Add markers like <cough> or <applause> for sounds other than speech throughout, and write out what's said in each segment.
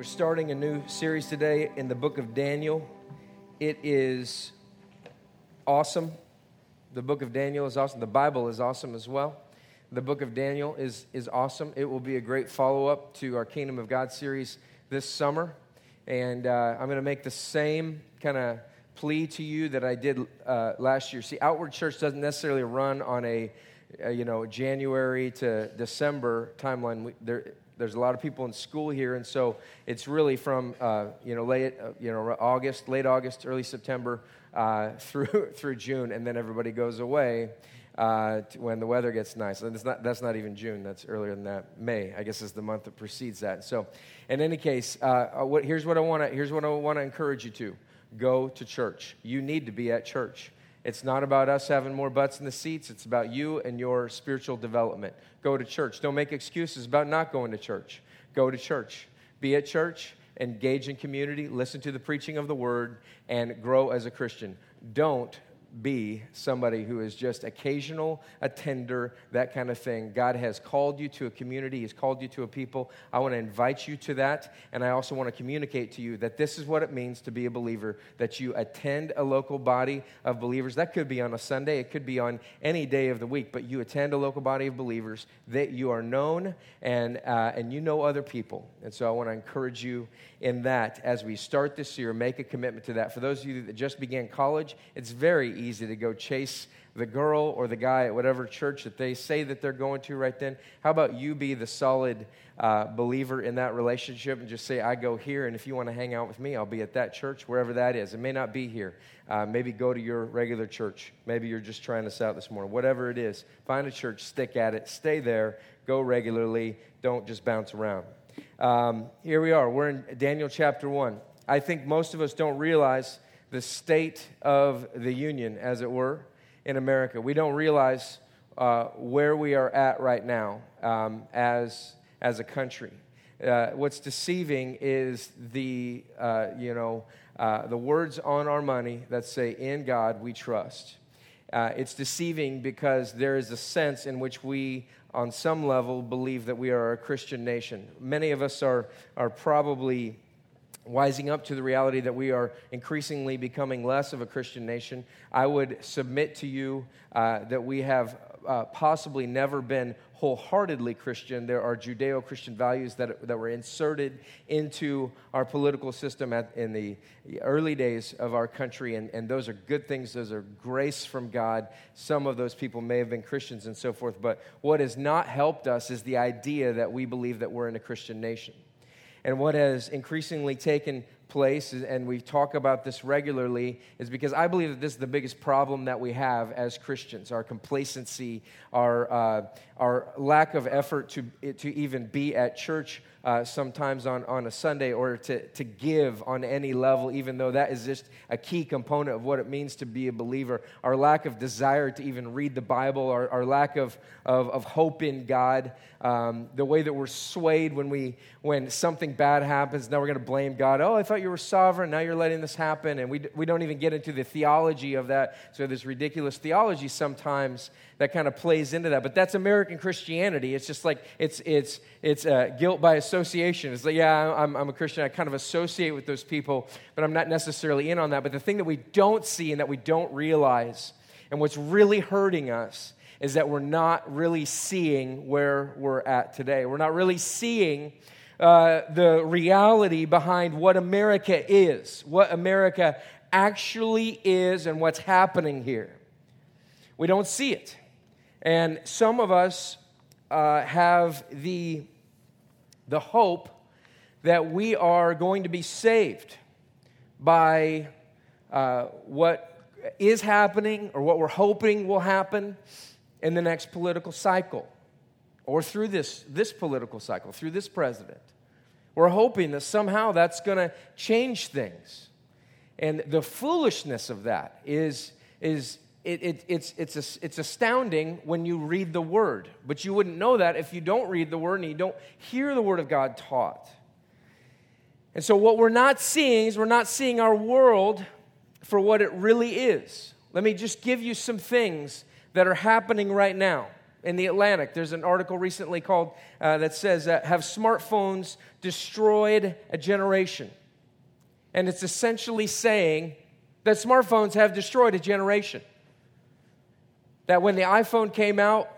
We're starting a new series today in the book of Daniel. It is awesome. The book of Daniel is awesome. The Bible is awesome as well. The book of Daniel is, is awesome. It will be a great follow up to our Kingdom of God series this summer. And uh, I'm going to make the same kind of plea to you that I did uh, last year. See, Outward Church doesn't necessarily run on a, a you know January to December timeline. We, there, there's a lot of people in school here, and so it's really from uh, you know late uh, you know August, late August, early September uh, <laughs> through through June, and then everybody goes away uh, when the weather gets nice. And not, that's not even June; that's earlier than that. May, I guess, is the month that precedes that. So, in any case, uh, uh, what, here's what I want to here's what I want to encourage you to: go to church. You need to be at church. It's not about us having more butts in the seats. It's about you and your spiritual development. Go to church. Don't make excuses about not going to church. Go to church. Be at church, engage in community, listen to the preaching of the word, and grow as a Christian. Don't be somebody who is just occasional attender, that kind of thing. God has called you to a community, He's called you to a people. I want to invite you to that, and I also want to communicate to you that this is what it means to be a believer, that you attend a local body of believers. That could be on a Sunday, it could be on any day of the week, but you attend a local body of believers, that you are known and, uh, and you know other people. And so I want to encourage you in that as we start this year, make a commitment to that. For those of you that just began college, it's very easy to go chase the girl or the guy at whatever church that they say that they're going to right then. How about you be the solid uh, believer in that relationship and just say, I go here, and if you want to hang out with me, I'll be at that church, wherever that is. It may not be here. Uh, maybe go to your regular church. Maybe you're just trying this out this morning. Whatever it is, find a church, stick at it, stay there, go regularly, don't just bounce around. Um, here we are. We're in Daniel chapter 1. I think most of us don't realize the state of the union, as it were, in America. We don't realize uh, where we are at right now um, as, as a country. Uh, what's deceiving is the, uh, you know, uh, the words on our money that say, In God we trust. Uh, it's deceiving because there is a sense in which we on some level, believe that we are a Christian nation. Many of us are, are probably wising up to the reality that we are increasingly becoming less of a Christian nation. I would submit to you uh, that we have uh, possibly never been wholeheartedly Christian. There are Judeo Christian values that, that were inserted into our political system at, in the early days of our country, and, and those are good things. Those are grace from God. Some of those people may have been Christians and so forth, but what has not helped us is the idea that we believe that we're in a Christian nation. And what has increasingly taken place, and we talk about this regularly, is because I believe that this is the biggest problem that we have as Christians. Our complacency, our, uh, our lack of effort to, to even be at church uh, sometimes on, on a Sunday or to, to give on any level, even though that is just a key component of what it means to be a believer. Our lack of desire to even read the Bible, our, our lack of, of, of hope in God, um, the way that we're swayed when, we, when something bad happens. Now we're going to blame God. Oh, I thought you were sovereign. Now you're letting this happen. And we, we don't even get into the theology of that. So this ridiculous theology sometimes that kind of plays into that. But that's American Christianity. It's just like it's, it's, it's uh, guilt by association. It's like, yeah, I'm, I'm a Christian. I kind of associate with those people, but I'm not necessarily in on that. But the thing that we don't see and that we don't realize, and what's really hurting us, is that we're not really seeing where we're at today. We're not really seeing uh, the reality behind what America is, what America actually is, and what's happening here. We don't see it. And some of us uh, have the, the hope that we are going to be saved by uh, what is happening or what we're hoping will happen in the next political cycle or through this, this political cycle, through this president. We're hoping that somehow that's going to change things. And the foolishness of that is, is it, it, it's, it's, it's astounding when you read the Word, but you wouldn't know that if you don't read the Word and you don't hear the Word of God taught. And so, what we're not seeing is we're not seeing our world for what it really is. Let me just give you some things that are happening right now. in the Atlantic. There's an article recently called uh, that says, uh, Have smartphones destroyed a generation? And it's essentially saying that smartphones have destroyed a generation. That when the iPhone came out,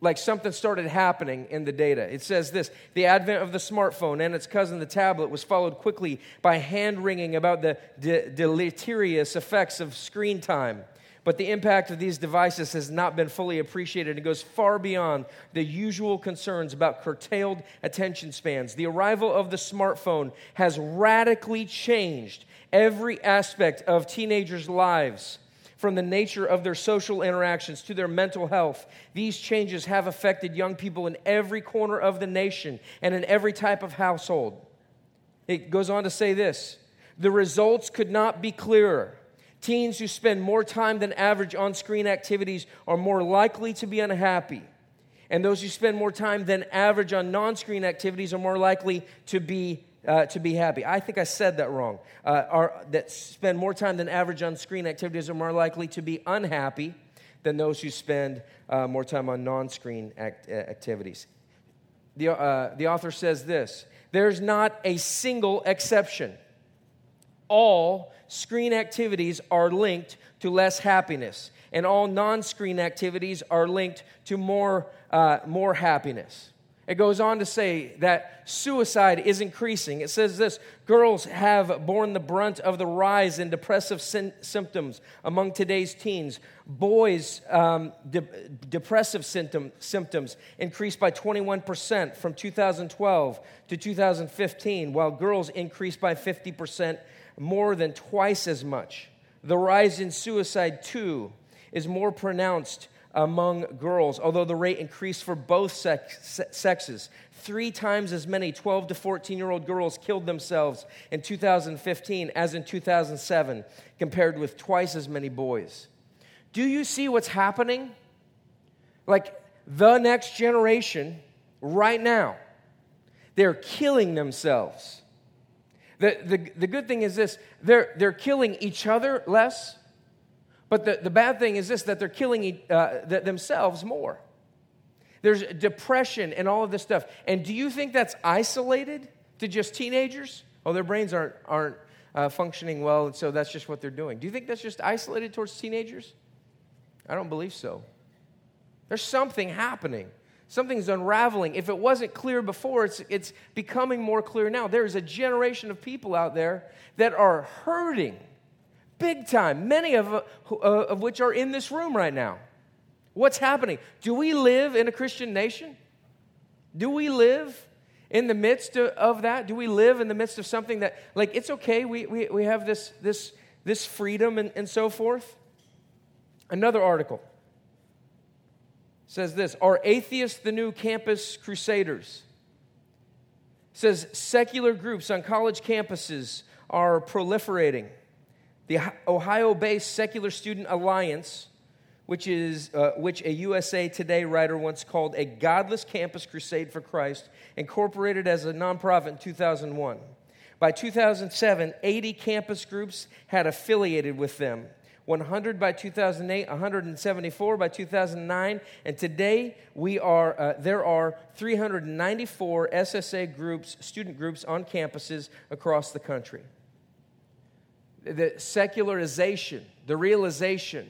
like something started happening in the data. It says this The advent of the smartphone and its cousin, the tablet, was followed quickly by hand wringing about the de- deleterious effects of screen time. But the impact of these devices has not been fully appreciated and goes far beyond the usual concerns about curtailed attention spans. The arrival of the smartphone has radically changed every aspect of teenagers' lives from the nature of their social interactions to their mental health. These changes have affected young people in every corner of the nation and in every type of household. It goes on to say this the results could not be clearer. Teens who spend more time than average on screen activities are more likely to be unhappy. And those who spend more time than average on non screen activities are more likely to be uh, to be happy. I think I said that wrong. Uh, are, that spend more time than average on screen activities are more likely to be unhappy than those who spend uh, more time on non screen act- uh, activities. The, uh, the author says this there's not a single exception. All screen activities are linked to less happiness, and all non screen activities are linked to more, uh, more happiness. It goes on to say that suicide is increasing. It says this girls have borne the brunt of the rise in depressive sy- symptoms among today's teens. Boys' um, de- depressive symptom- symptoms increased by 21% from 2012 to 2015, while girls increased by 50%, more than twice as much. The rise in suicide, too, is more pronounced among girls, although the rate increased for both sex, sexes. Three times as many 12 to 14 year old girls killed themselves in 2015 as in 2007, compared with twice as many boys. Do you see what's happening? Like the next generation, right now, they're killing themselves. The, the, the good thing is this they're, they're killing each other less but the, the bad thing is this that they're killing uh, themselves more. There's depression and all of this stuff. And do you think that's isolated to just teenagers? Oh, their brains aren't, aren't uh, functioning well, and so that's just what they're doing. Do you think that's just isolated towards teenagers? I don't believe so. There's something happening. Something's unraveling. If it wasn't clear before, it's, it's becoming more clear now. There's a generation of people out there that are hurting big time, many of, uh, of which are in this room right now. What's happening? Do we live in a Christian nation? Do we live in the midst of, that? Do we live in the midst of something that, like, it's okay, we, we, we have this, this, this freedom and, and so forth? Another article says this Are atheists the new campus crusaders? says secular groups on college campuses are proliferating. The Ohio based Secular Student Alliance, which, is, uh, which a USA Today writer once called a godless campus crusade for Christ, incorporated as a nonprofit in 2001. By 2007, 80 campus groups had affiliated with them. 100 by 2008, 174 by 2009, and today we are, uh, there are 394 SSA groups, student groups on campuses across the country the secularization, the realization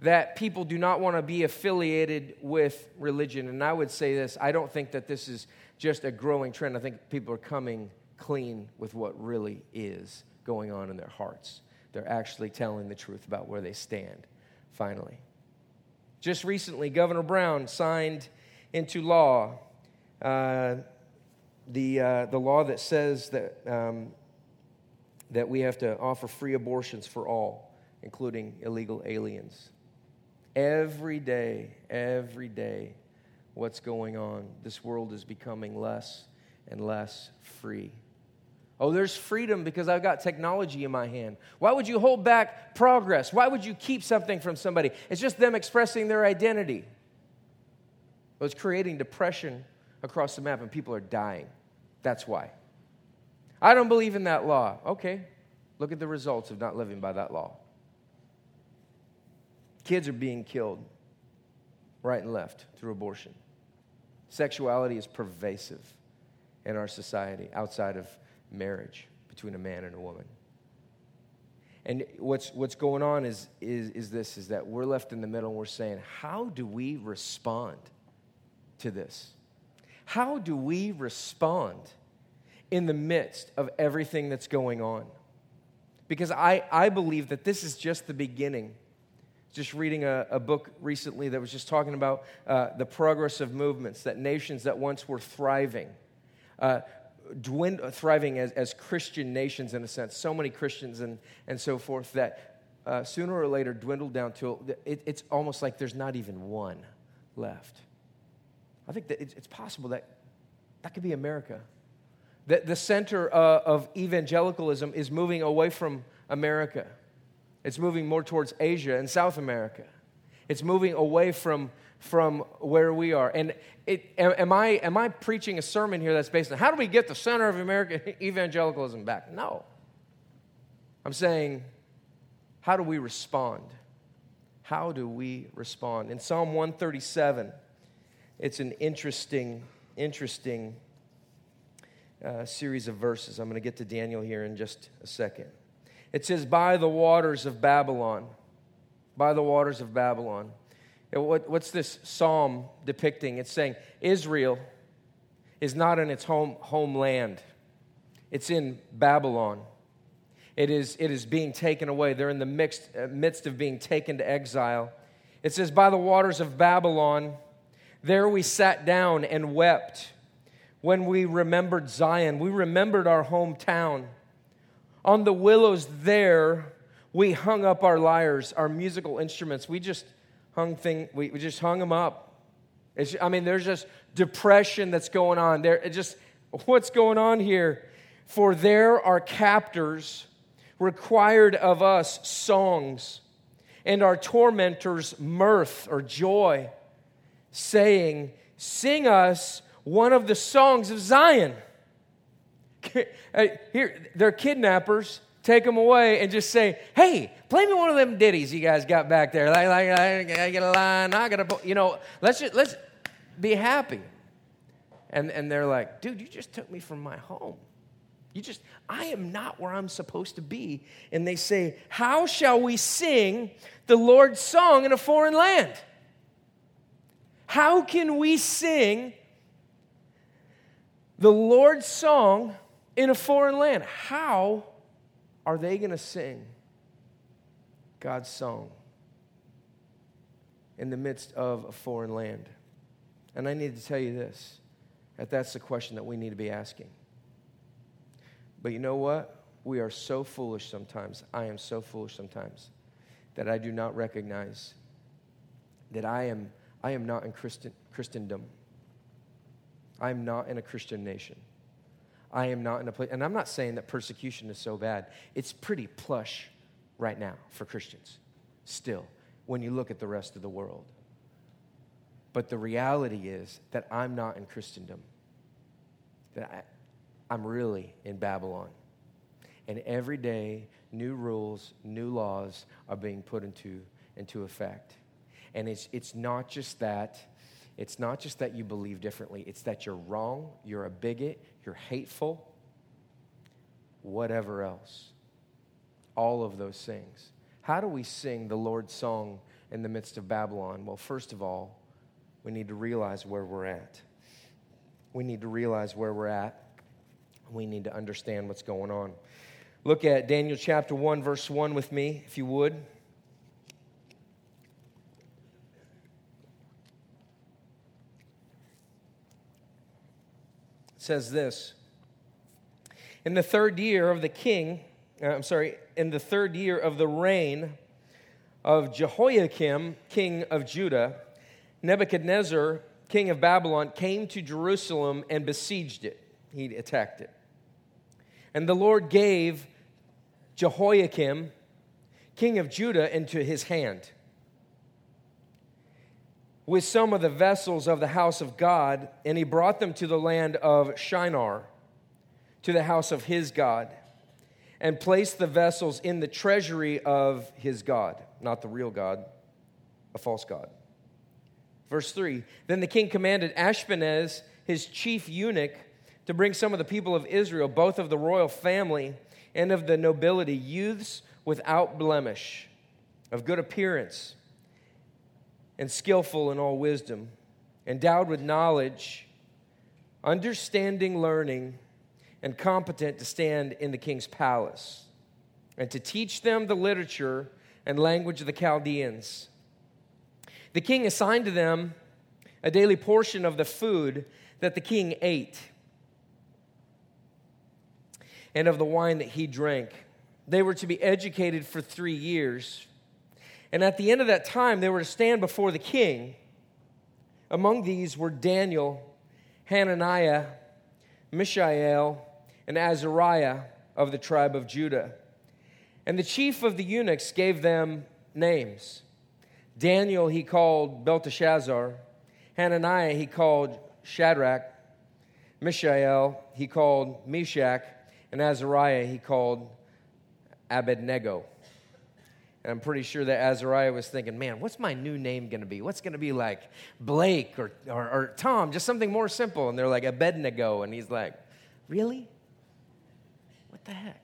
that people do not want to be affiliated with religion. And I would say this I don't think that this is just a growing trend. I think people are coming clean with what really is going on in their hearts. They're actually telling the truth about where they stand, finally. Just recently, Governor Brown signed into law uh, the, uh, the law that says that um, that we have to offer free abortions for all, including illegal aliens. Every day, every day, what's going on? This world is becoming less and less free. Oh, there's freedom because I've got technology in my hand. Why would you hold back progress? Why would you keep something from somebody? It's just them expressing their identity. Well, it's creating depression across the map, and people are dying. That's why. I don't believe in that law. Okay, look at the results of not living by that law. Kids are being killed right and left through abortion. Sexuality is pervasive in our society outside of marriage between a man and a woman. And what's, what's going on is, is, is this is that we're left in the middle and we're saying, how do we respond to this? How do we respond in the midst of everything that's going on? Because I, I believe that this is just the beginning. Just reading a, a book recently that was just talking about uh, the progress of movements, that nations that once were thriving, uh, dwind- thriving as, as Christian nations in a sense, so many Christians and, and so forth, that uh, sooner or later dwindled down to it, it's almost like there's not even one left. I think that it's, it's possible that that could be America. That the center uh, of evangelicalism is moving away from America. It's moving more towards Asia and South America. It's moving away from, from where we are. And it, am, I, am I preaching a sermon here that's based on how do we get the center of American <laughs> evangelicalism back? No. I'm saying, how do we respond? How do we respond? In Psalm 137, it's an interesting, interesting uh, series of verses. I'm going to get to Daniel here in just a second. It says, By the waters of Babylon, by the waters of Babylon. What, what's this psalm depicting? It's saying Israel is not in its home, homeland, it's in Babylon. It is, it is being taken away. They're in the mixed, uh, midst of being taken to exile. It says, By the waters of Babylon, there we sat down and wept when we remembered Zion. We remembered our hometown. On the willows there, we hung up our lyres, our musical instruments. We just hung thing, we, we just hung them up. It's, I mean, there's just depression that's going on. There, it just what's going on here? For there are captors required of us songs, and our tormentors mirth or joy, saying, Sing us one of the songs of Zion. <laughs> Here, they're kidnappers. Take them away and just say, "Hey, play me one of them ditties you guys got back there. Like, like I, get a line, I got a, you know. Let's just let's be happy." And and they're like, "Dude, you just took me from my home. You just, I am not where I'm supposed to be." And they say, "How shall we sing the Lord's song in a foreign land? How can we sing?" The Lord's song in a foreign land. How are they going to sing God's song in the midst of a foreign land? And I need to tell you this that that's the question that we need to be asking. But you know what? We are so foolish sometimes. I am so foolish sometimes that I do not recognize that I am, I am not in Christen, Christendom. I am not in a Christian nation. I am not in a place, and I'm not saying that persecution is so bad. It's pretty plush right now for Christians, still, when you look at the rest of the world. But the reality is that I'm not in Christendom, that I, I'm really in Babylon. And every day, new rules, new laws are being put into, into effect. And it's, it's not just that it's not just that you believe differently, it's that you're wrong, you're a bigot, you're hateful, whatever else. All of those things. How do we sing the Lord's song in the midst of Babylon? Well, first of all, we need to realize where we're at. We need to realize where we're at. We need to understand what's going on. Look at Daniel chapter 1, verse 1 with me, if you would. Says this In the third year of the king, uh, I'm sorry, in the third year of the reign of Jehoiakim, king of Judah, Nebuchadnezzar, king of Babylon, came to Jerusalem and besieged it. He attacked it. And the Lord gave Jehoiakim, king of Judah, into his hand with some of the vessels of the house of God, and he brought them to the land of Shinar, to the house of his God, and placed the vessels in the treasury of his God, not the real God, a false God. Verse 3 Then the king commanded Ashpenaz, his chief eunuch, to bring some of the people of Israel, both of the royal family and of the nobility, youths without blemish, of good appearance, and skillful in all wisdom, endowed with knowledge, understanding learning, and competent to stand in the king's palace, and to teach them the literature and language of the Chaldeans the king assigned to them a daily portion of the food that the king ate and of the wine that he drank. They were to be educated for three years. And at the end of that time, they were to stand before the king. Among these were Daniel, Hananiah, Mishael, and Azariah of the tribe of Judah. And the chief of the eunuchs gave them names. Daniel he called Belteshazzar. Hananiah he called Shadrach. Mishael he called Meshach. And Azariah he called Abednego. And I'm pretty sure that Azariah was thinking, man, what's my new name going to be? What's going to be like Blake or, or, or Tom? Just something more simple. And they're like, Abednego. And he's like, really? What the heck?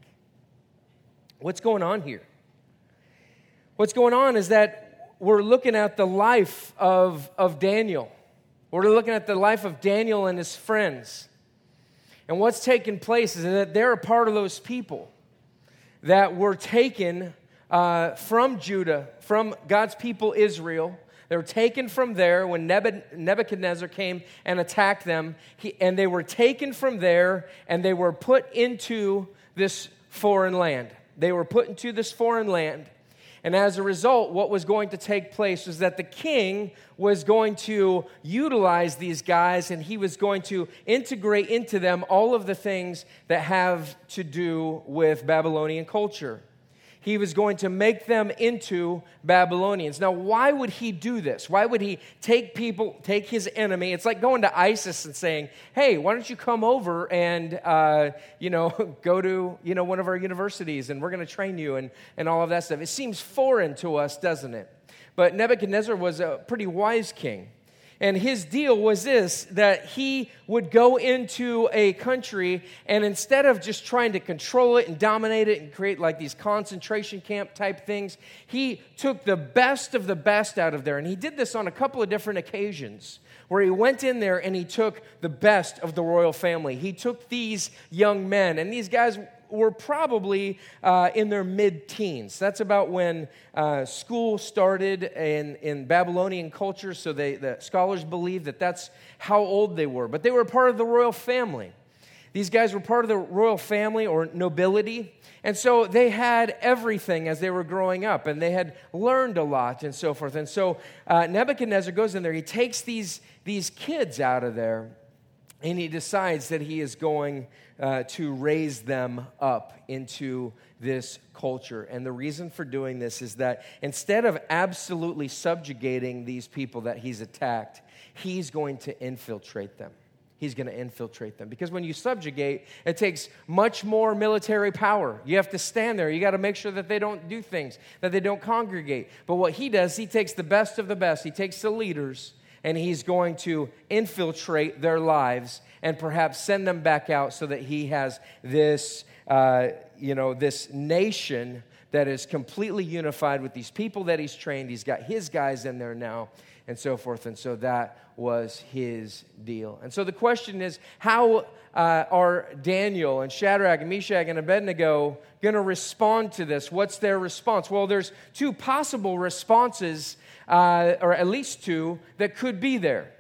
What's going on here? What's going on is that we're looking at the life of, of Daniel. We're looking at the life of Daniel and his friends. And what's taking place is that they're a part of those people that were taken uh, from Judah, from God's people Israel. They were taken from there when Nebuchadnezzar came and attacked them. He, and they were taken from there and they were put into this foreign land. They were put into this foreign land. And as a result, what was going to take place was that the king was going to utilize these guys and he was going to integrate into them all of the things that have to do with Babylonian culture he was going to make them into Babylonians. Now, why would he do this? Why would he take people, take his enemy? It's like going to ISIS and saying, hey, why don't you come over and, uh, you know, <laughs> go to, you know, one of our universities and we're going to train you and, and all of that stuff. It seems foreign to us, doesn't it? But Nebuchadnezzar was a pretty wise king. And his deal was this that he would go into a country and instead of just trying to control it and dominate it and create like these concentration camp type things, he took the best of the best out of there. And he did this on a couple of different occasions where he went in there and he took the best of the royal family. He took these young men, and these guys were probably uh, in their mid teens. That's about when uh, school started in, in Babylonian culture, so they, the scholars believe that that's how old they were. But they were part of the royal family. These guys were part of the royal family or nobility. And so they had everything as they were growing up, and they had learned a lot and so forth. And so uh, Nebuchadnezzar goes in there, he takes these, these kids out of there, and he decides that he is going uh, to raise them up into this culture. And the reason for doing this is that instead of absolutely subjugating these people that he's attacked, he's going to infiltrate them. He's going to infiltrate them. Because when you subjugate, it takes much more military power. You have to stand there. You got to make sure that they don't do things, that they don't congregate. But what he does, he takes the best of the best. He takes the leaders and he's going to infiltrate their lives and perhaps send them back out so that he has this, uh, you know, this nation that is completely unified with these people that he's trained. He's got his guys in there now and so forth. And so that was his deal. And so the question is how uh, are Daniel and Shadrach and Meshach and Abednego going to respond to this? What's their response? Well, there's two possible responses uh, or at least two, that could be there.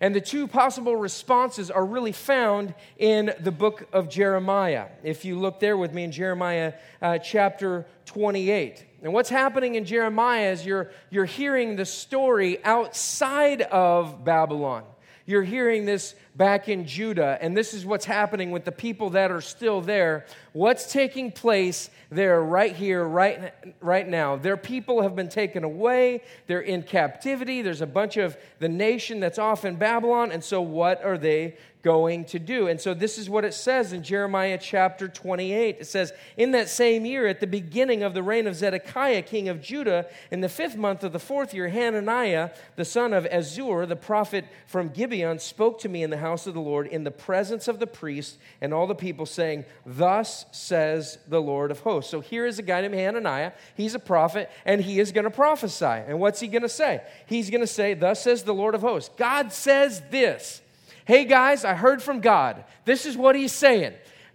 And the two possible responses are really found in the book of Jeremiah. If you look there with me in Jeremiah uh, chapter 28. And what's happening in Jeremiah is you're, you're hearing the story outside of Babylon. You're hearing this back in Judah, and this is what's happening with the people that are still there. What's taking place there, right here, right, right now? Their people have been taken away, they're in captivity. There's a bunch of the nation that's off in Babylon, and so what are they going to do. And so this is what it says in Jeremiah chapter 28. It says, In that same year, at the beginning of the reign of Zedekiah, king of Judah, in the fifth month of the fourth year, Hananiah, the son of Azur, the prophet from Gibeon, spoke to me in the house of the Lord in the presence of the priests and all the people, saying, Thus says the Lord of hosts. So here is a guy named Hananiah. He's a prophet, and he is going to prophesy. And what's he going to say? He's going to say, Thus says the Lord of hosts. God says this. Hey guys, I heard from God. This is what he's saying.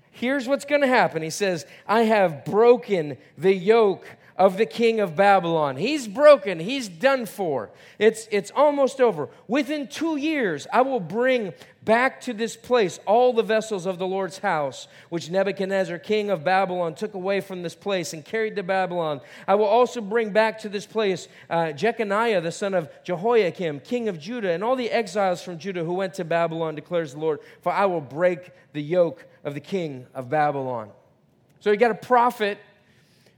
Here's what's going to happen. He says, I have broken the yoke of the king of Babylon. He's broken, he's done for. It's, it's almost over. Within two years, I will bring back to this place all the vessels of the Lord's house, which Nebuchadnezzar, king of Babylon, took away from this place and carried to Babylon. I will also bring back to this place uh, Jeconiah, the son of Jehoiakim, king of Judah, and all the exiles from Judah who went to Babylon, declares the Lord, for I will break the yoke of the king of Babylon. So you got a prophet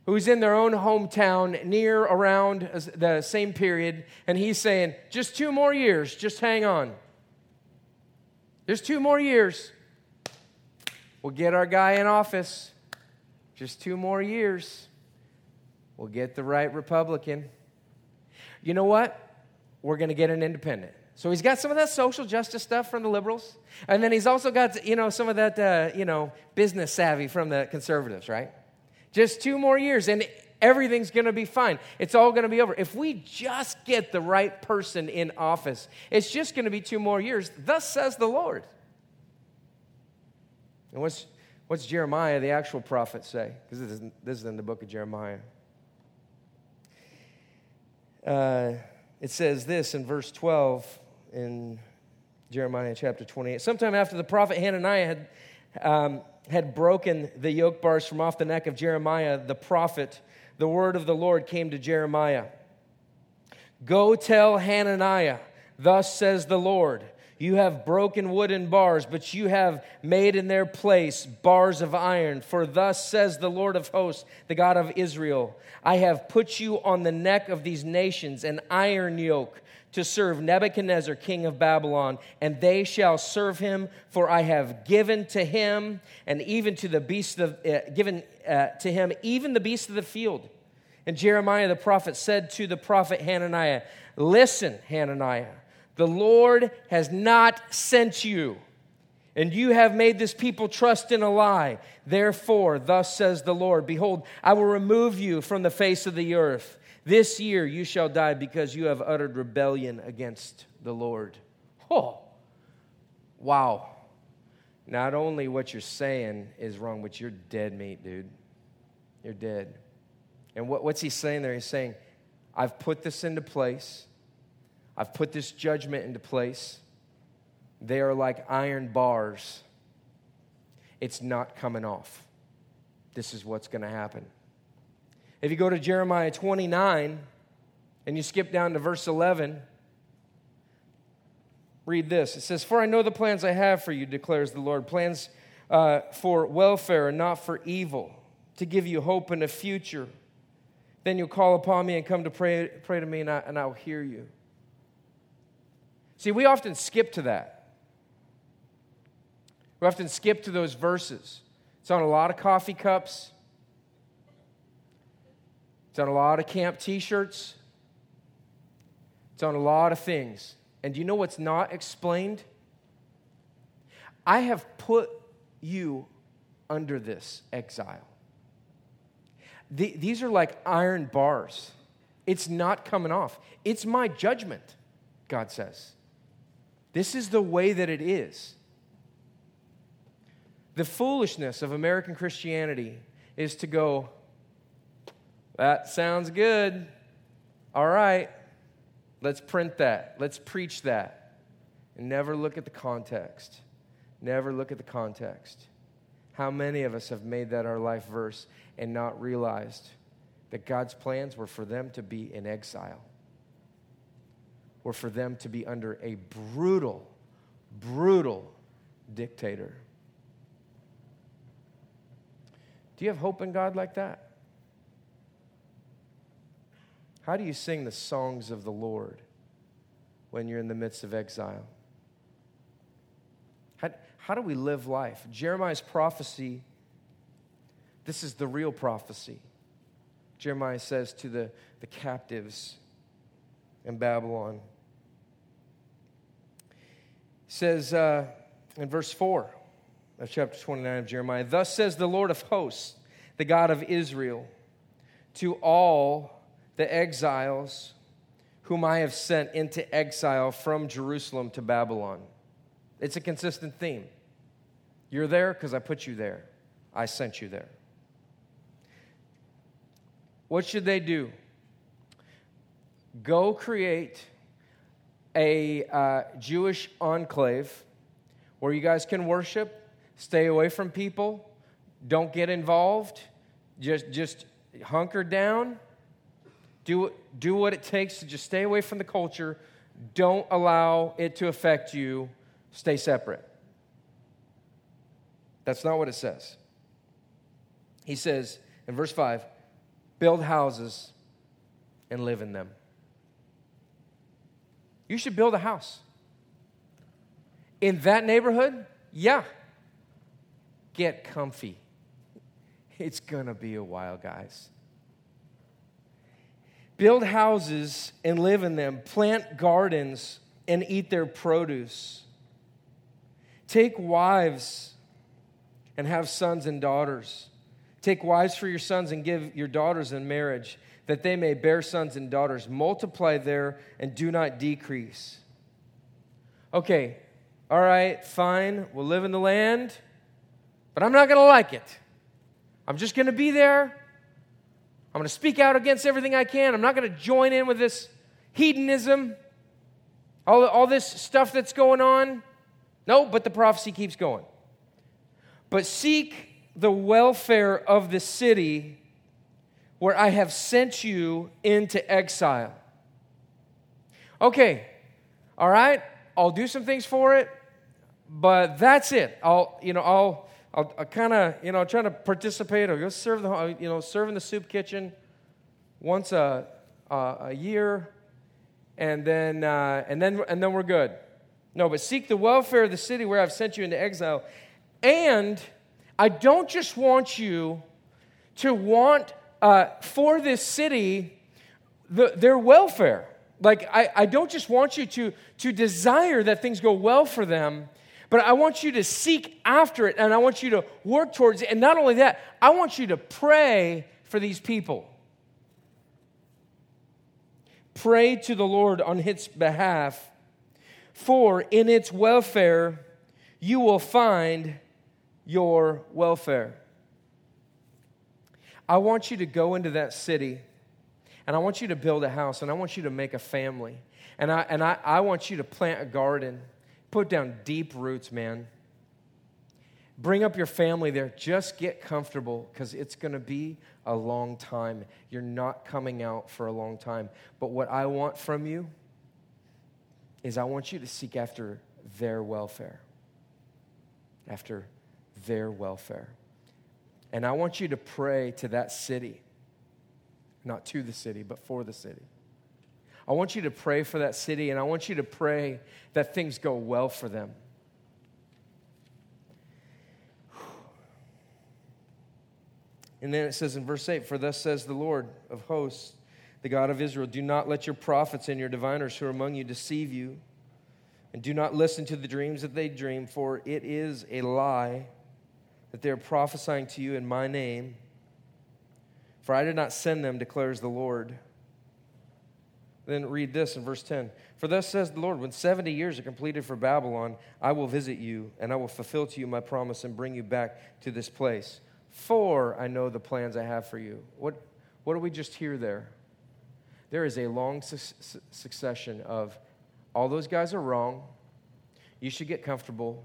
who's in their own hometown near around the same period, and he's saying, just two more years, just hang on. There's two more years. We'll get our guy in office. Just two more years. We'll get the right Republican. You know what? We're going to get an independent. So he's got some of that social justice stuff from the liberals, and then he's also got you know some of that uh, you know business savvy from the conservatives, right? Just two more years, and everything's going to be fine. It's all going to be over. If we just get the right person in office, it's just going to be two more years. Thus says the Lord. And what's, what's Jeremiah, the actual prophet, say? Because this, this, is in the book of Jeremiah. Uh, it says this in verse 12 in Jeremiah chapter 28. Sometime after the prophet Hananiah had. Um, had broken the yoke bars from off the neck of Jeremiah the prophet, the word of the Lord came to Jeremiah Go tell Hananiah, thus says the Lord. You have broken wooden bars, but you have made in their place bars of iron. For thus says the Lord of hosts, the God of Israel I have put you on the neck of these nations, an iron yoke to serve Nebuchadnezzar, king of Babylon, and they shall serve him, for I have given to him, and even to the beast of, uh, given uh, to him, even the beast of the field. And Jeremiah the prophet said to the prophet Hananiah, Listen, Hananiah, the Lord has not sent you, and you have made this people trust in a lie. Therefore, thus says the Lord Behold, I will remove you from the face of the earth this year you shall die because you have uttered rebellion against the Lord. Oh, wow. Not only what you're saying is wrong, but you're dead meat, dude. You're dead. And what, what's he saying there? He's saying, I've put this into place, I've put this judgment into place. They are like iron bars. It's not coming off. This is what's going to happen. If you go to Jeremiah 29 and you skip down to verse 11, read this. It says, For I know the plans I have for you, declares the Lord plans uh, for welfare and not for evil, to give you hope and a future. Then you'll call upon me and come to pray, pray to me, and, I, and I'll hear you. See, we often skip to that. We often skip to those verses. It's on a lot of coffee cups. It's on a lot of camp t shirts. It's on a lot of things. And do you know what's not explained? I have put you under this exile. The, these are like iron bars. It's not coming off. It's my judgment, God says. This is the way that it is. The foolishness of American Christianity is to go, that sounds good. All right, let's print that. Let's preach that. And never look at the context. Never look at the context. How many of us have made that our life verse and not realized that God's plans were for them to be in exile? Were for them to be under a brutal, brutal dictator. Do you have hope in God like that? How do you sing the songs of the Lord when you're in the midst of exile? How, How do we live life? Jeremiah's prophecy, this is the real prophecy. Jeremiah says to the, the captives in Babylon, says uh, in verse 4 of chapter 29 of Jeremiah, Thus says the Lord of hosts, the God of Israel, to all the exiles whom I have sent into exile from Jerusalem to Babylon. It's a consistent theme. You're there because I put you there, I sent you there. What should they do? Go create a uh, Jewish enclave where you guys can worship, stay away from people, don't get involved, just, just hunker down, do, do what it takes to just stay away from the culture, don't allow it to affect you, stay separate. That's not what it says. He says in verse 5 build houses and live in them. You should build a house. In that neighborhood, yeah. Get comfy. It's to be a while, guys. Build houses and live in them. Plant gardens and eat their produce. Take wives and have sons and daughters. Take wives for your sons and give your daughters in marriage that they may bear sons and daughters. Multiply there and do not decrease. Okay, all right, fine, we'll live in the land, but I'm not going to like it. I'm just going to be there. I'm going to speak out against everything I can. I'm not going to join in with this hedonism, all, all this stuff that's going on. No, but the prophecy keeps going. But seek the welfare of the city where I have sent you into exile. Okay, all right, I'll do some things for it, but that's it. I'll, you know, I'll, I'll, I'll kind of, you know, trying to participate. I'll go serve the, you know, serve in the soup kitchen once a, a, a year, and then, uh, and then, and then we're good. No, but seek the welfare of the city where I've sent you into exile, and I don't just want you to want uh, for this city the, their welfare. Like, I, I don't just want you to, to desire that things go well for them, but I want you to seek after it and I want you to work towards it. And not only that, I want you to pray for these people. Pray to the Lord on its behalf, for in its welfare you will find your welfare. I want you to go into that city and I want you to build a house and I want you to make a family. And I, and I, I want you to plant a garden, put down deep roots, man. Bring up your family there. Just get comfortable because it's going to be a long time. You're not coming out for a long time. But what I want from you is I want you to seek after their welfare, after their welfare. And I want you to pray to that city, not to the city, but for the city. I want you to pray for that city, and I want you to pray that things go well for them. And then it says in verse 8, For thus says the Lord of hosts, the God of Israel, do not let your prophets and your diviners who are among you deceive you, and do not listen to the dreams that they dream, for it is a lie that they are prophesying to you in my name. For I did not send them, declares the Lord. Then read this in verse 10. For thus says the Lord, when 70 years are completed for Babylon, I will visit you, and I will fulfill to you my promise and bring you back to this place. For I know the plans I have for you. What, what do we just hear there? There is a long su- succession of all those guys are wrong. You should get comfortable.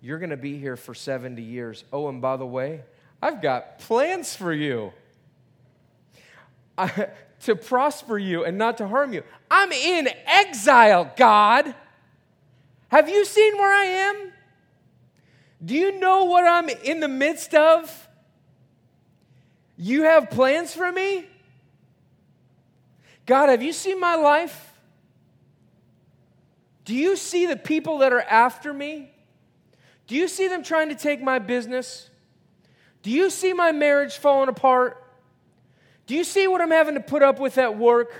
You're going to be here for 70 years. Oh, and by the way, I've got plans for you <laughs> I, to prosper you and not to harm you. I'm in exile, God. Have you seen where I am? Do you know what I'm in the midst of? You have plans for me? God, have you seen my life? Do you see the people that are after me? Do you see them trying to take my business? Do you see my marriage falling apart? Do you see what I'm having to put up with at work?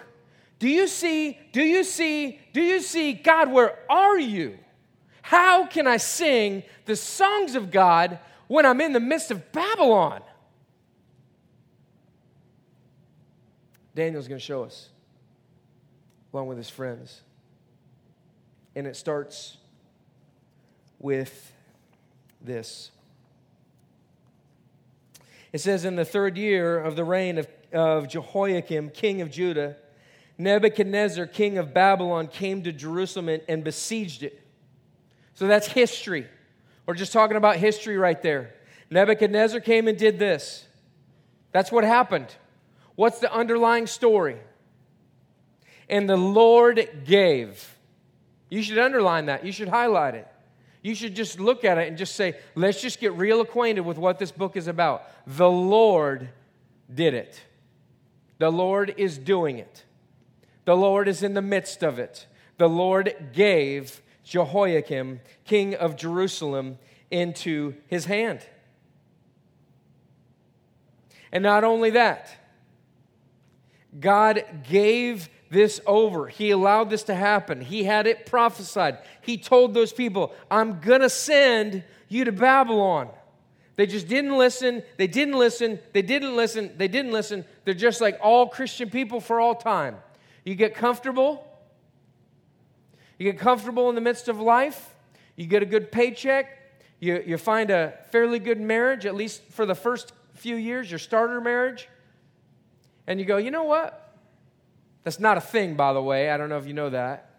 Do you see, do you see, do you see, God, where are you? How can I sing the songs of God when I'm in the midst of Babylon? Daniel's going to show us, along with his friends. And it starts with this. It says, In the third year of the reign of, of Jehoiakim, king of Judah, Nebuchadnezzar, king of Babylon, came to Jerusalem and, besieged it. So that's history. We're just talking about history right there. Nebuchadnezzar came and did this. That's what happened. What's the underlying story? And the Lord gave. You should underline that. You should highlight it. You should just look at it and just say, let's just get real acquainted with what this book is about. The Lord did it. The Lord is doing it. The Lord is in the midst of it. The Lord gave Jehoiakim, king of Jerusalem, into his hand. And not only that, God gave this over. He allowed this to happen. He had it prophesied. He told those people, I'm going to send you to Babylon. They just didn't listen. They didn't listen. They didn't listen. They didn't listen. They're just like all Christian people for all time. You get comfortable. You get comfortable in the midst of life. You get a good paycheck. You, you find a fairly good marriage, at least for the first few years, your starter marriage and you go, you know what? That's not a thing, by the way. I don't know if you know that.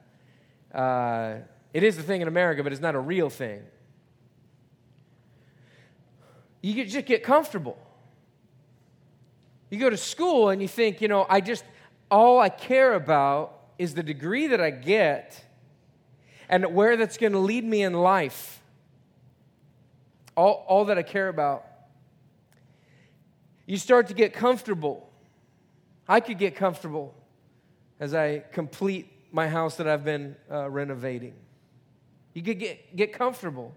Uh, it is a thing in America, but it's not a real thing. You just get comfortable. You go to school and you think, you know, I just, all I care about is the degree that I get and where that's going to lead me in life. All, all that I care about. You start to get comfortable. I could get comfortable as I complete my house that I've been uh, renovating. You could get, get comfortable.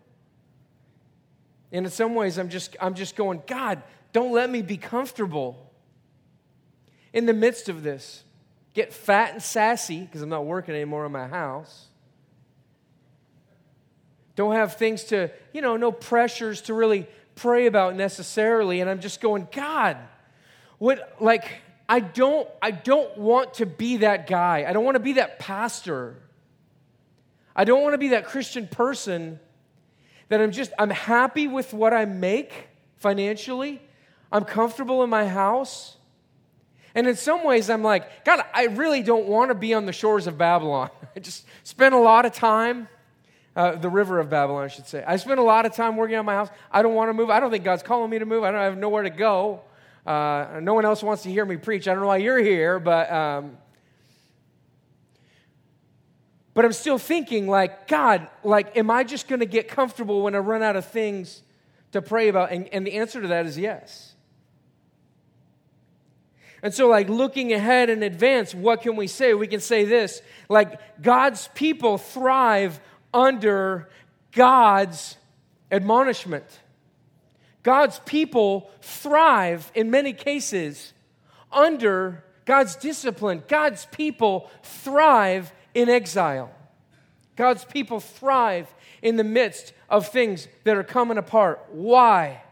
And in some ways, I'm just, I'm just going, God, don't let me be comfortable in the midst of this. Get fat and sassy because I'm not working anymore in my house. Don't have things to, you know, no pressures to really pray about necessarily. And I'm just going, God, what, like, I don't, I don't want to be that guy. I don't want to be that pastor. I don't want to be that Christian person that I'm just, I'm happy with what I make financially. I'm comfortable in my house. And in some ways, I'm like, God, I really don't want to be on the shores of Babylon. <laughs> I just spent a lot of time, uh, the river of Babylon, I should say. I spent a lot of time working on my house. I don't want to move. I don't think God's calling me to move. I don't I have nowhere to go. Uh, no one else wants to hear me preach. I don't know why you're here, but um, but I'm still thinking like, God, like, am I just going to get comfortable when I run out of things to pray about? And, and the answer to that is yes. And so, like, looking ahead in advance, what can we say? We can say this like, God's people thrive under God's admonishment. God's people thrive in many cases under God's discipline. God's people thrive in exile. God's people thrive in the midst of things that are coming apart. Why?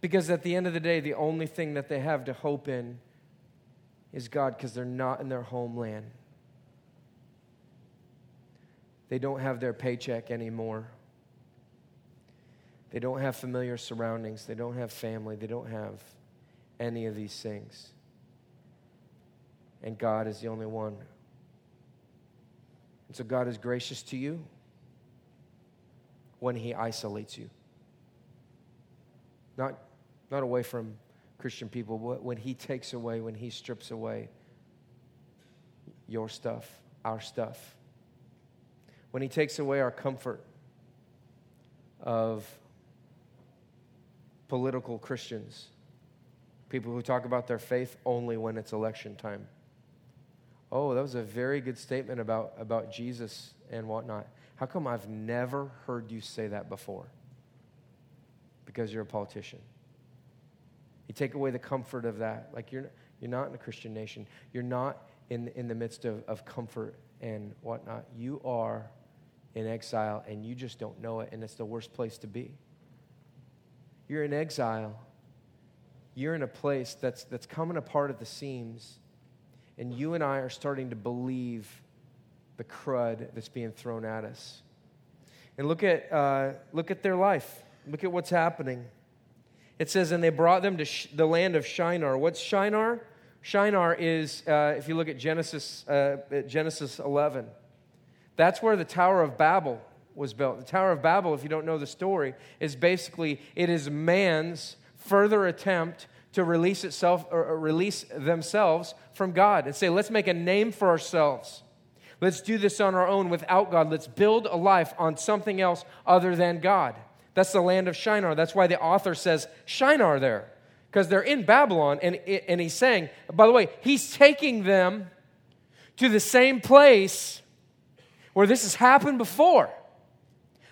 Because at the end of the day, the only thing that they have to hope in is God because they're not in their homeland. They don't have their paycheck anymore. They don't have familiar surroundings. They don't have family. They don't have any of these things. And God is the only one. And so God is gracious to you when He isolates you. Not, not away from Christian people, but when He takes away, when He strips away your stuff, our stuff. When He takes away our comfort of political Christians, people who talk about their faith only when it's election time, Oh, that was a very good statement about, about Jesus and whatnot. How come I've never heard you say that before? Because you're a politician. You take away the comfort of that. Like you're, you're not in a Christian nation. You're not in, in the midst of, of comfort and whatnot. You are in exile and you just don't know it, and it's the worst place to be. You're in exile. You're in a place that's, that's coming apart at the seams, and you and I are starting to believe the crud that's being thrown at us. And look at, uh, look at their life. Look at what's happening. It says, and they brought them to sh- the land of Shinar. What's Shinar? Shinar is, uh, if you look at Genesis, uh, at Genesis 11, that's where the Tower of Babel was built. The Tower of Babel, if you don't know the story, is basically it is man's further attempt to release itself or release themselves from God and say, let's make a name for ourselves. Let's do this on our own without God. Let's build a life on something else other than God. That's the land of Shinar. That's why the author says Shinar there, because they're in Babylon. And, and he's saying, by the way, he's taking them to the same place where this has happened before.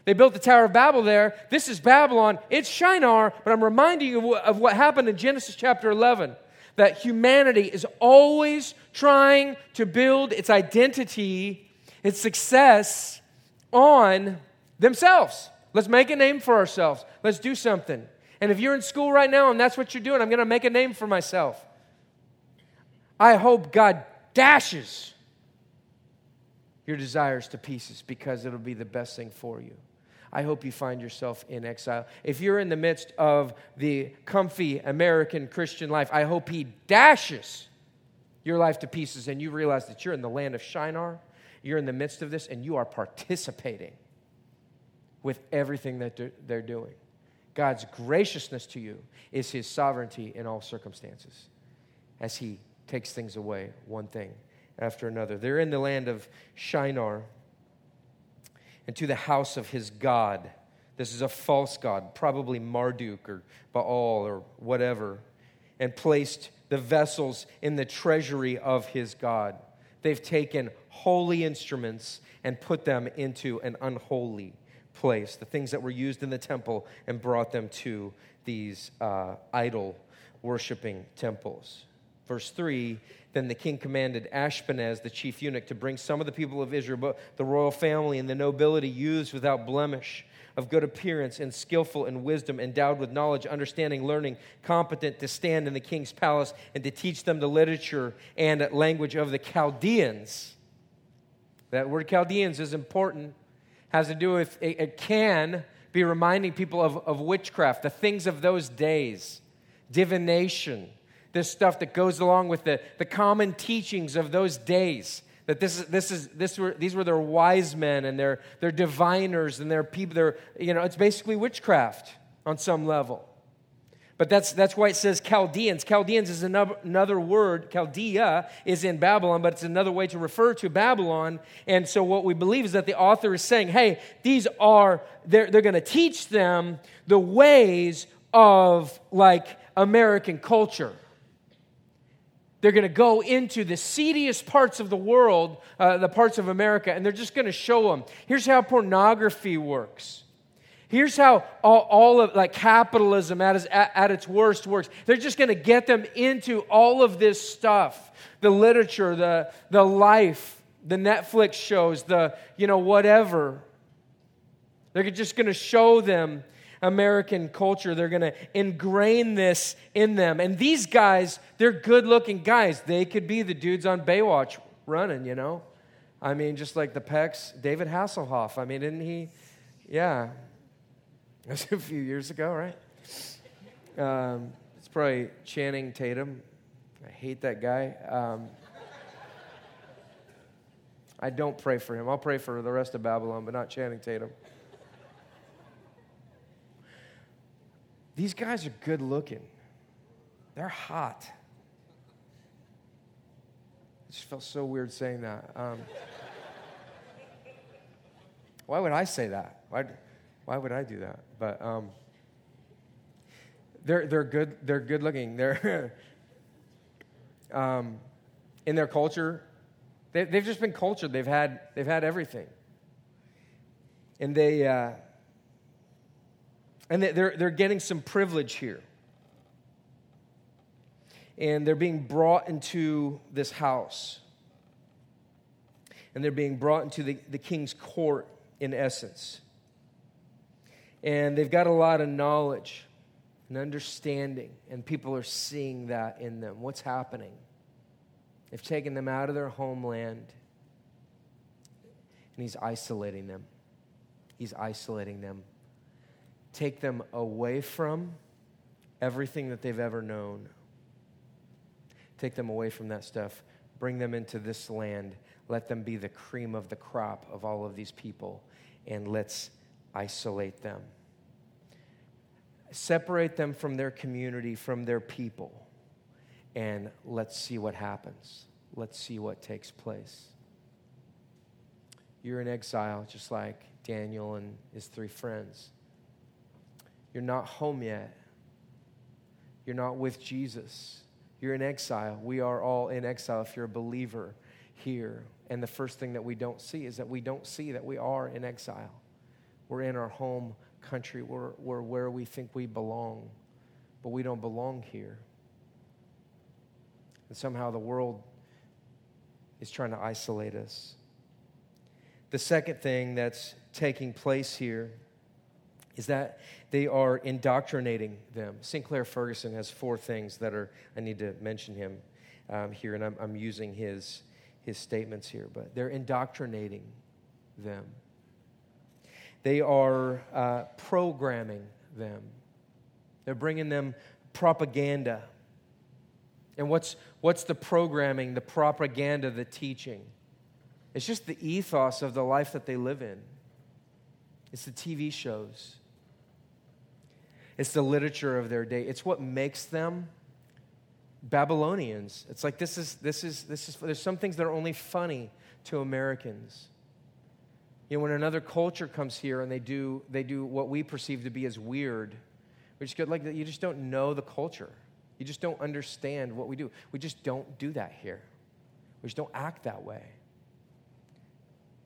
They built the Tower of Babel there. This is Babylon. It's Shinar, but I'm reminding you of what happened in Genesis chapter 11 that humanity is always trying to build its identity, its success on themselves. Let's make a name for ourselves. Let's do something. And if you're in school right now and that's what you're doing, I'm going to make a name for myself. I hope God dashes your desires to pieces because it'll be the best thing for you. I hope you find yourself in exile. If you're in the midst of the comfy American Christian life, I hope He dashes your life to pieces and you realize that you're in the land of Shinar. You're in the midst of this and you are participating with everything that they're doing. God's graciousness to you is His sovereignty in all circumstances as He takes things away, one thing after another. They're in the land of Shinar and to the house of his God. This is a false God, probably Marduk or Baal or whatever, and placed the vessels in the treasury of his God. They've taken holy instruments and put them into an unholy place, the things that were used in the temple, and brought them to these uh, idol worshiping temples. Verse 3 then the king commanded Ashpenaz, the chief eunuch, to bring some of the people of Israel, the royal family and the nobility, used without blemish, of good appearance and skillful in wisdom, endowed with knowledge, understanding, learning, competent to stand in the king's palace and to teach them the literature and language of the Chaldeans. That word Chaldeans is important, has to do with, it, it can be reminding people of, of witchcraft, the things of those days, divination this stuff that goes along with the, the common teachings of those days. That this is, this is, this were, these were their wise men and their, their diviners and their people. Their, you know, it's basically witchcraft on some level. But that's, that's why it says Chaldeans. Chaldeans is another, another word. Chaldea is in Babylon, but it's another way to refer to Babylon. And so what we believe is that the author is saying, hey, these are, they're, they're going to teach them the ways of like American culture. They're going to go into the seediest parts of the world, uh, the parts of America, and they're just going to show them. Here's how pornography works. Here's how all, all of like capitalism at its, at, at its worst works. They're just going to get them into all of this stuff the literature, the, the life, the Netflix shows, the, you know, whatever. They're just going to show them American culture. They're going to ingrain this in them. And these guys, they're good looking guys. They could be the dudes on Baywatch running, you know? I mean, just like the Pecs, David Hasselhoff. I mean, didn't he? Yeah. <laughs> That was a few years ago, right? Um, it's probably Channing Tatum. I hate that guy. Um, I don't pray for him. I'll pray for the rest of Babylon, but not Channing Tatum. These guys are good looking. They're hot. It just felt so weird saying that. Um, <laughs> why would I say that? Why, why would I do that? But um, they're, they're, good, they're good looking. They're <laughs> um, in their culture, They, have just been cultured. They've had, they've had everything. And they, uh, and they're, they're getting some privilege here. And they're being brought into this house. And they're being brought into the, the king's court, in essence. And they've got a lot of knowledge and understanding, and people are seeing that in them. What's happening? They've taken them out of their homeland, and He's isolating them. He's isolating them. Take them away from everything that they've ever known. Take them away from that stuff. Bring them into this land. Let them be the cream of the crop of all of these people, and let's isolate them separate them from their community, from their people, and let's see what happens. Let's see what takes place. You're in exile, just like Daniel and his three friends. You're not home yet. You're not with Jesus. You're in exile. We are all in exile if you're a believer here. And the first thing that we don't see is that we don't see that we are in exile. We're in our home country. We're, we're where we think we belong, but we don't belong here. And somehow the world is trying to isolate us. The second thing that's taking place here is that they are indoctrinating them. Sinclair Ferguson has four things that are, I need to mention him um, here, and I'm, I'm using his, his statements here, but they're indoctrinating them. They are uh, programming them, they're bringing them propaganda. And what's, what's the programming, the propaganda, the teaching? It's just the ethos of the life that they live in. It's the TV shows. It's the literature of their day. It's what makes them Babylonians. It's like this is this is this is there's some things that are only funny to Americans. You know, when another culture comes here and they do, they do what we perceive to be as weird, we just get like. You just don't know the culture. You just don't understand what we do. We just don't do that here. We just don't act that way.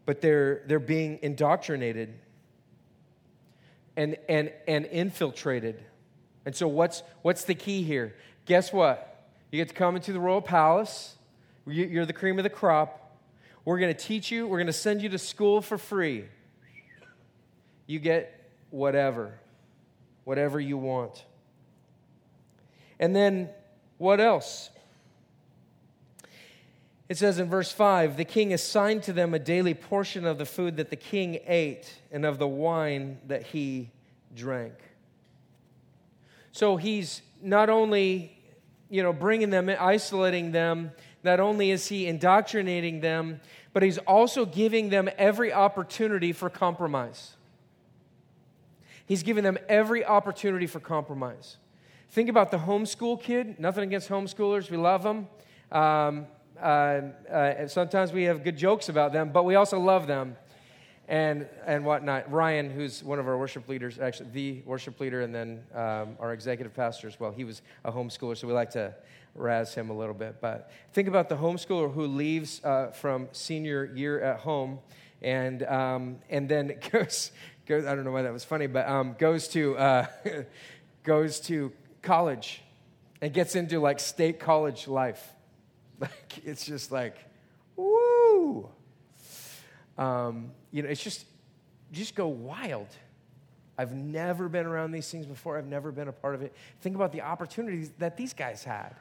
But they're, they're being indoctrinated and, and, and infiltrated. And so, what's, what's the key here? Guess what? You get to come into the royal palace. You're the cream of the crop. We're going to teach you, we're going to send you to school for free. You get whatever, whatever you want. And then what else? It says in verse 5 the king assigned to them a daily portion of the food that the king ate and of the wine that he drank. So he's not only, you know, bringing them, isolating them, not only is he indoctrinating them, but he's also giving them every opportunity for compromise. He's giving them every opportunity for compromise. Think about the homeschool kid. Nothing against homeschoolers, we love them. Um, uh, uh, sometimes we have good jokes about them, but we also love them and and whatnot. Ryan, who's one of our worship leaders, actually the worship leader, and then um, our executive pastor as well. He was a homeschooler, so we like to razz him a little bit. But think about the homeschooler who leaves uh, from senior year at home and, um, and then <laughs> goes, goes, I don't know why that was funny, but um, goes, to, uh, <laughs> goes to college and gets into like state college life. Like, it's just like, woo! Um, you know, it's just, just go wild. I've never been around these things before. I've never been a part of it. Think about the opportunities that these guys had.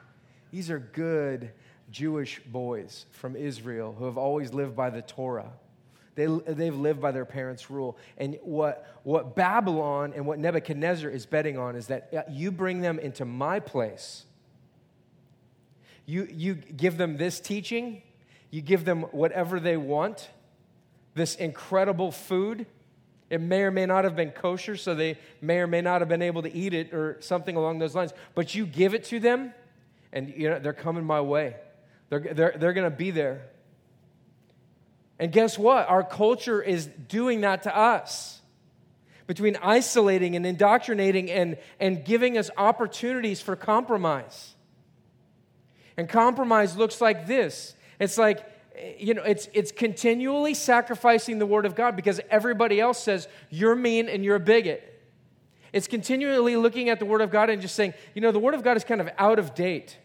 These are good Jewish boys from Israel who have always lived by the Torah. They, they've lived by their parents' rule. And what, what Babylon and what Nebuchadnezzar is betting on is that uh, you bring them into my place. You, you give them this teaching, you give them whatever they want, this incredible food. It may or may not have been kosher, so they may or may not have been able to eat it or something along those lines. But you give it to them, and you know, they're coming my way. They're, they're, they're going to be there. And guess what? Our culture is doing that to us. Between isolating and indoctrinating and, and giving us opportunities for compromise. And compromise looks like this it's like, you know, it's, it's continually sacrificing the word of God because everybody else says you're mean and you're a bigot. It's continually looking at the word of God and just saying, you know, the word of God is kind of out of date.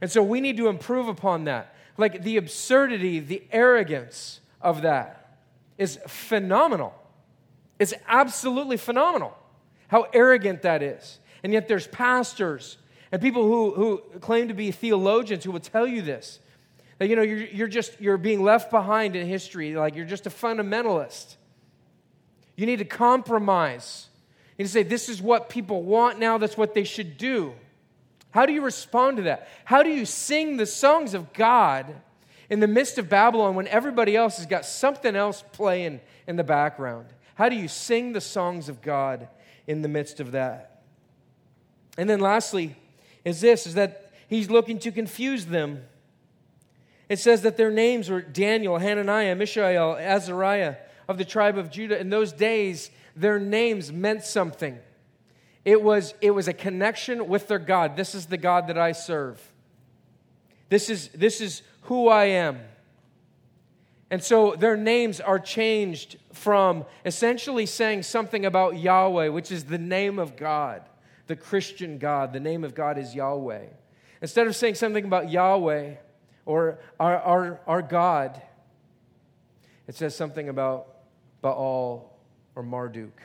And so we need to improve upon that. Like the absurdity, the arrogance of that is phenomenal. It's absolutely phenomenal how arrogant that is. And yet there's pastors and people who, who claim to be theologians who will tell you this. That, you know, you're, you're just, you're being left behind in history. Like you're just a fundamentalist. You need to compromise. You need to say, this is what people want now. That's what they should do. How do you respond to that? How do you sing the songs of God in the midst of Babylon when everybody else has got something else playing in the background? How do you sing the songs of God in the midst of that? And then lastly, is this is that he's looking to confuse them. It says that their names were Daniel, Hananiah, Mishael, Azariah of the tribe of Judah. In those days, their names meant something. It was, it was a connection with their God. This is the God that I serve. This is, this is who I am. And so their names are changed from essentially saying something about Yahweh, which is the name of God, the Christian God. The name of God is Yahweh. Instead of saying something about Yahweh or our, our, our God, it says something about Baal or Marduk.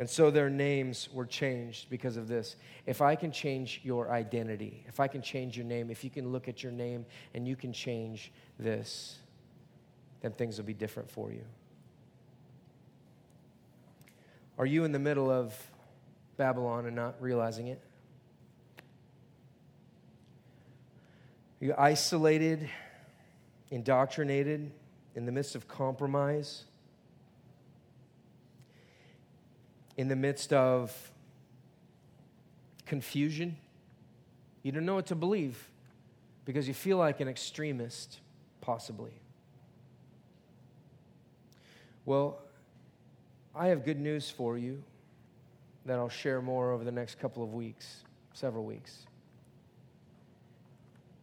And so their names were changed because of this. If I can change your identity, if I can change your name, if you can look at your name and you can change this, then things will be different for you. Are you in the middle of Babylon and not realizing it? Are you isolated, indoctrinated, in the midst of compromise? in the midst of confusion. You don't know what to believe because you feel like an extremist, possibly. Well, I have good news for you that I'll share more over the next couple of weeks, several weeks.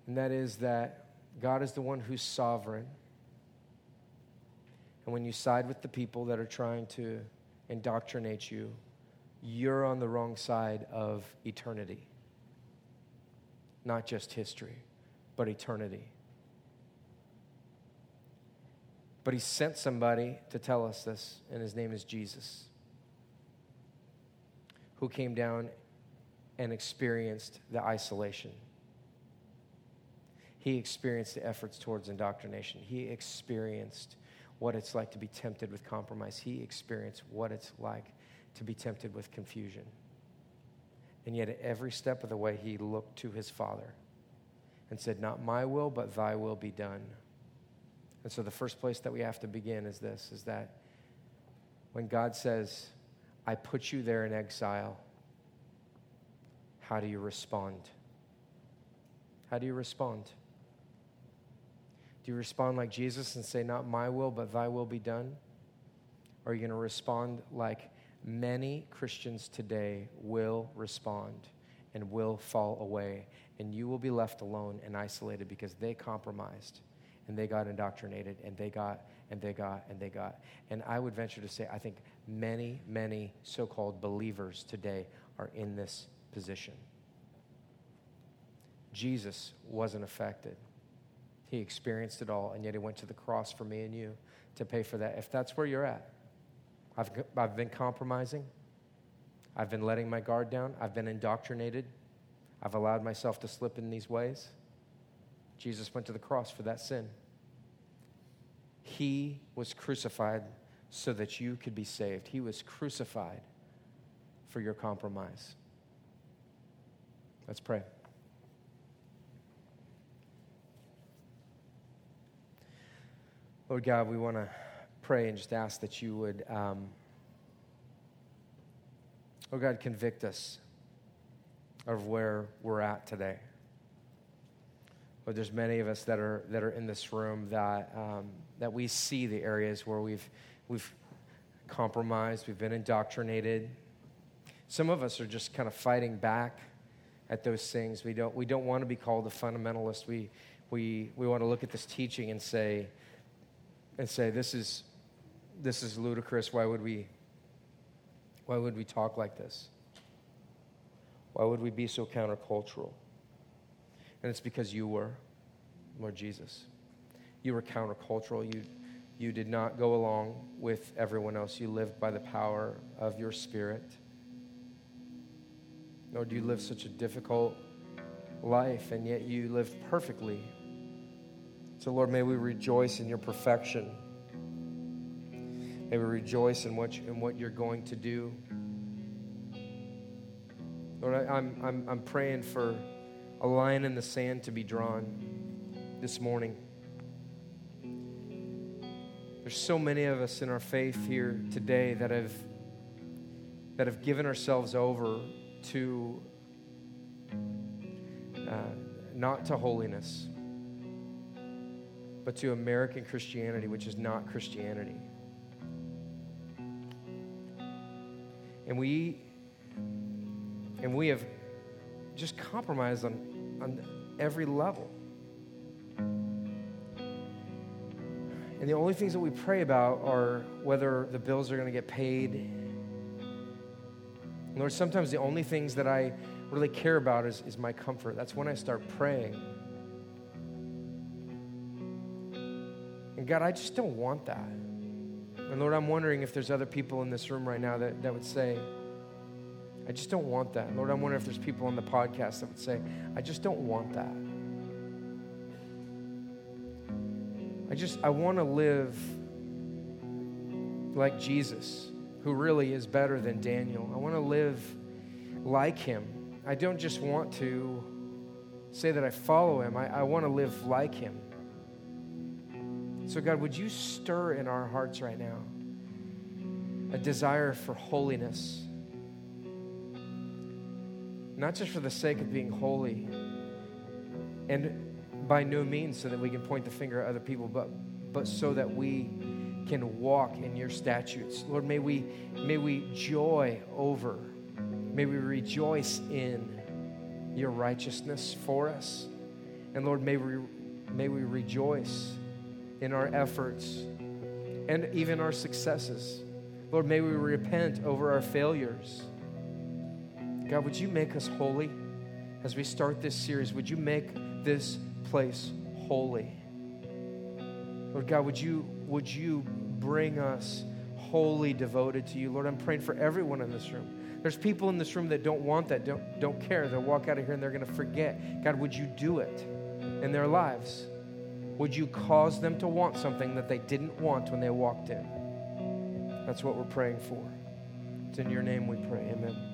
And that is that God is the one who's sovereign. And when you side with the people that are trying to indoctrinate you, you're on the wrong side of eternity. Not just history, but eternity. But he sent somebody to tell us this, and his name is Jesus, who came down and experienced the isolation. He experienced the efforts towards indoctrination. He experienced what it's like to be tempted with compromise. He experienced what it's like to be tempted with confusion. And yet, at every step of the way, he looked to his Father and said, Not my will, but thy will be done. And so, the first place that we have to begin is this is that when God says, I put you there in exile, how do you respond? How do you respond? Do you respond like Jesus and say, Not my will, but thy will be done? Or are you going to respond like many Christians today will respond and will fall away? And you will be left alone and isolated because they compromised and they got indoctrinated and they got and they got and they got. And I would venture to say, I think many, many so called believers today are in this position. Jesus wasn't affected. He experienced it all, and yet he went to the cross for me and you to pay for that. If that's where you're at, I've, I've been compromising, I've been letting my guard down, I've been indoctrinated, I've allowed myself to slip in these ways. Jesus went to the cross for that sin. He was crucified so that you could be saved. He was crucified for your compromise. Let's pray. Lord God, we want to pray and just ask that you would, um, oh God, convict us of where we're at today. Lord, there's many of us that are, that are in this room that, um, that we see the areas where we've, we've compromised, we've been indoctrinated. Some of us are just kind of fighting back at those things. We don't, we don't want to be called a fundamentalist. We, we, we want to look at this teaching and say, and say this is, this is ludicrous. Why would, we, why would we talk like this? Why would we be so countercultural? And it's because you were, Lord Jesus. You were countercultural. You, you did not go along with everyone else. You lived by the power of your spirit. Lord, you live such a difficult life, and yet you lived perfectly. So, Lord, may we rejoice in your perfection. May we rejoice in what, you, in what you're going to do. Lord, I, I'm, I'm, I'm praying for a line in the sand to be drawn this morning. There's so many of us in our faith here today that have, that have given ourselves over to uh, not to holiness, but to American Christianity, which is not Christianity. And we and we have just compromised on, on every level. And the only things that we pray about are whether the bills are going to get paid. Lord, sometimes the only things that I really care about is, is my comfort. That's when I start praying. And God, I just don't want that. And Lord, I'm wondering if there's other people in this room right now that, that would say, I just don't want that. Lord, I'm wondering if there's people on the podcast that would say, I just don't want that. Just, I want to live like Jesus, who really is better than Daniel. I want to live like him. I don't just want to say that I follow him, I, I want to live like him. So, God, would you stir in our hearts right now a desire for holiness? not just for the sake of being holy, and by no means so that we can point the finger at other people, but, but so that we can walk in your statutes. Lord, may we, may we joy over, may we rejoice in your righteousness for us. And Lord, may we, may we rejoice in our efforts and even our successes. Lord, may we repent over our failures. God, would you make us holy as we start this series? Would you make this place holy? Lord God, would you, would you bring us wholly devoted to you? Lord, I'm praying for everyone in this room. There's people in this room that don't want that, don't, don't care. They'll walk out of here and they're going to forget. God, would you do it in their lives? Would you cause them to want something that they didn't want when they walked in? That's what we're praying for. It's in your name we pray. Amen.